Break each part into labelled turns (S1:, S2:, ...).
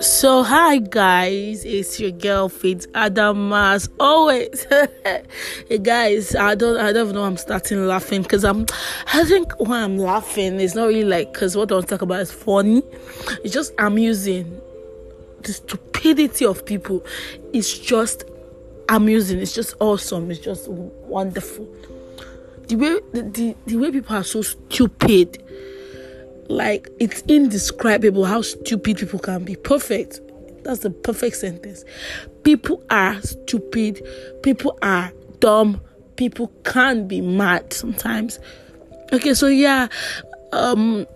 S1: So hi guys, it's your girl Faith Adamas. Always, hey guys, I don't, I don't know. I'm starting laughing because I'm, I think when I'm laughing, it's not really like because what I want to talk about is funny. It's just amusing. The stupidity of people is just amusing. It's just awesome. It's just wonderful. The way the, the, the way people are so stupid like it's indescribable how stupid people can be. Perfect. That's the perfect sentence. People are stupid. People are dumb. People can be mad sometimes. Okay, so yeah, um,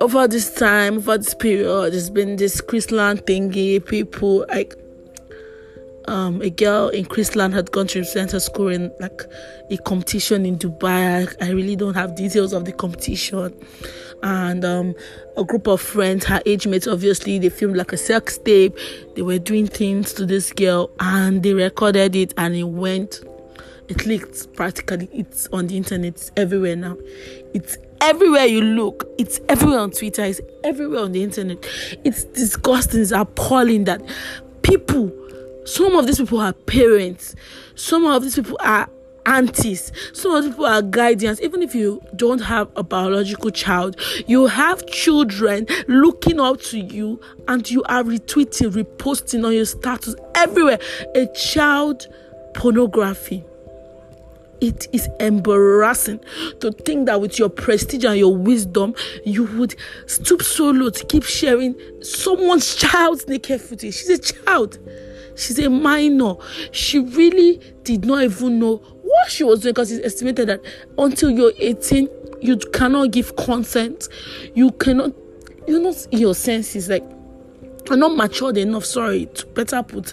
S1: over this time, over this period, there's been this Chrisland thingy. People like um, a girl in Chrisland had gone to represent her school in like a competition in Dubai. I, I really don't have details of the competition. And um, a group of friends, her age mates, obviously, they filmed like a sex tape. They were doing things to this girl and they recorded it and it went, it leaked practically. It's on the internet, it's everywhere now. It's everywhere you look. It's everywhere on Twitter, it's everywhere on the internet. It's disgusting, it's appalling that people some of these people are parents. Some of these people are aunties. Some of these people are guardians. Even if you don't have a biological child, you have children looking up to you and you are retweeting, reposting on your status everywhere. A child pornography. It is embarrassing to think that with your prestige and your wisdom, you would stoop so low to keep sharing someone's child's naked footage. She's a child. She's a minor. She really did not even know what she was doing because it's estimated that until you're 18, you cannot give consent. You cannot, you know your senses. Like, you're not matured enough. Sorry, to better put,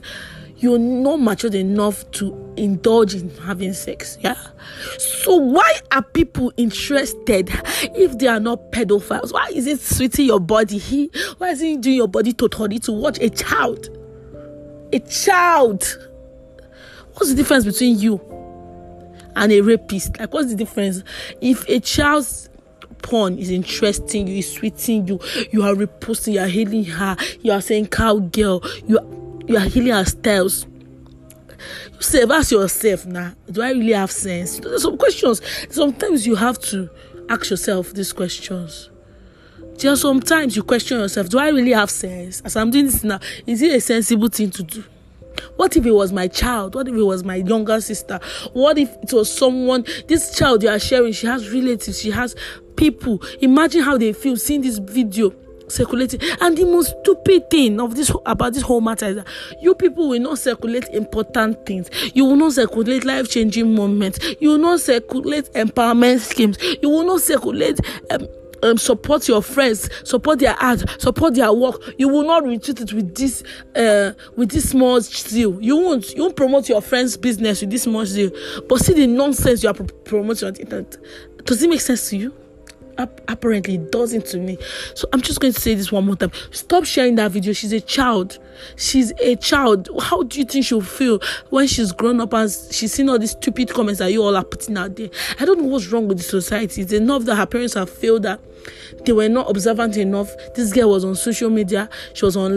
S1: you're not matured enough to indulge in having sex. Yeah. So why are people interested if they are not pedophiles? Why is it sweeting your body? Why is it doing your body totally to watch a child? A child. What's the difference between you and a rapist? Like, what's the difference? If a child's porn is interesting you, is sweeting you, you are reposting, you are healing her, you are saying cowgirl, you are, you are healing her styles. You say, ask yourself now, do I really have sense? Some questions. Sometimes you have to ask yourself these questions. Are sometimes you question yourself, do I really have sense? As I'm doing this now, is it a sensible thing to do? What if it was my child? What if it was my younger sister? What if it was someone, this child you are sharing, she has relatives, she has people. Imagine how they feel seeing this video circulating. And the most stupid thing of this about this whole matter is that you people will not circulate important things. You will not circulate life changing moments. You will not circulate empowerment schemes. You will not circulate. Um, um, support your friends, support their art, support their work. You will not retreat it with this uh, with this small zeal. You won't you won't promote your friend's business with this small zeal. But see the nonsense you are promoting on the internet. Does it make sense to you? Apparently doesn't to me. So I'm just going to say this one more time. Stop sharing that video. She's a child. She's a child. How do you think she'll feel when she's grown up and she's seen all these stupid comments that you all are putting out there? I don't know what's wrong with the society. It's enough that her parents have failed that they were not observant enough. This girl was on social media. She was on.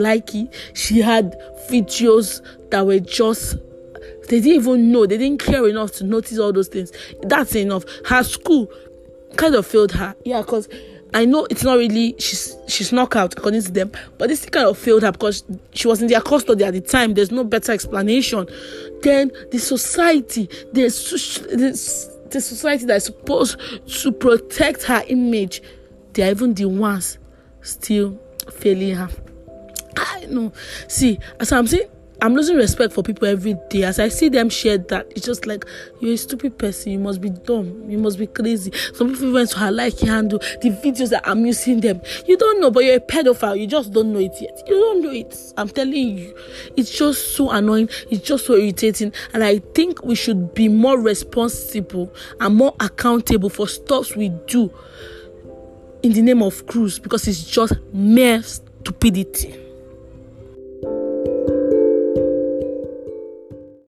S1: She had videos that were just they didn't even know they didn't care enough to notice all those things that's enough her school kind of failed her. Yeah, because I know it's not really she's she's knocked out according to them, but this kind of failed her because she was in their custody at the time. There's no better explanation. Then the society, the, the, the society that is supposed to protect her image, they are even the ones still failing her. I know. See, as I'm saying, I'm losing respect for people every day. As I see them share that, it's just like you're a stupid person. You must be dumb. You must be crazy. Some people went to her like handle the videos that I'm using them. You don't know, but you're a pedophile. You just don't know it yet. You don't know it. I'm telling you, it's just so annoying. It's just so irritating. And I think we should be more responsible and more accountable for stuff we do in the name of cruise because it's just mere stupidity.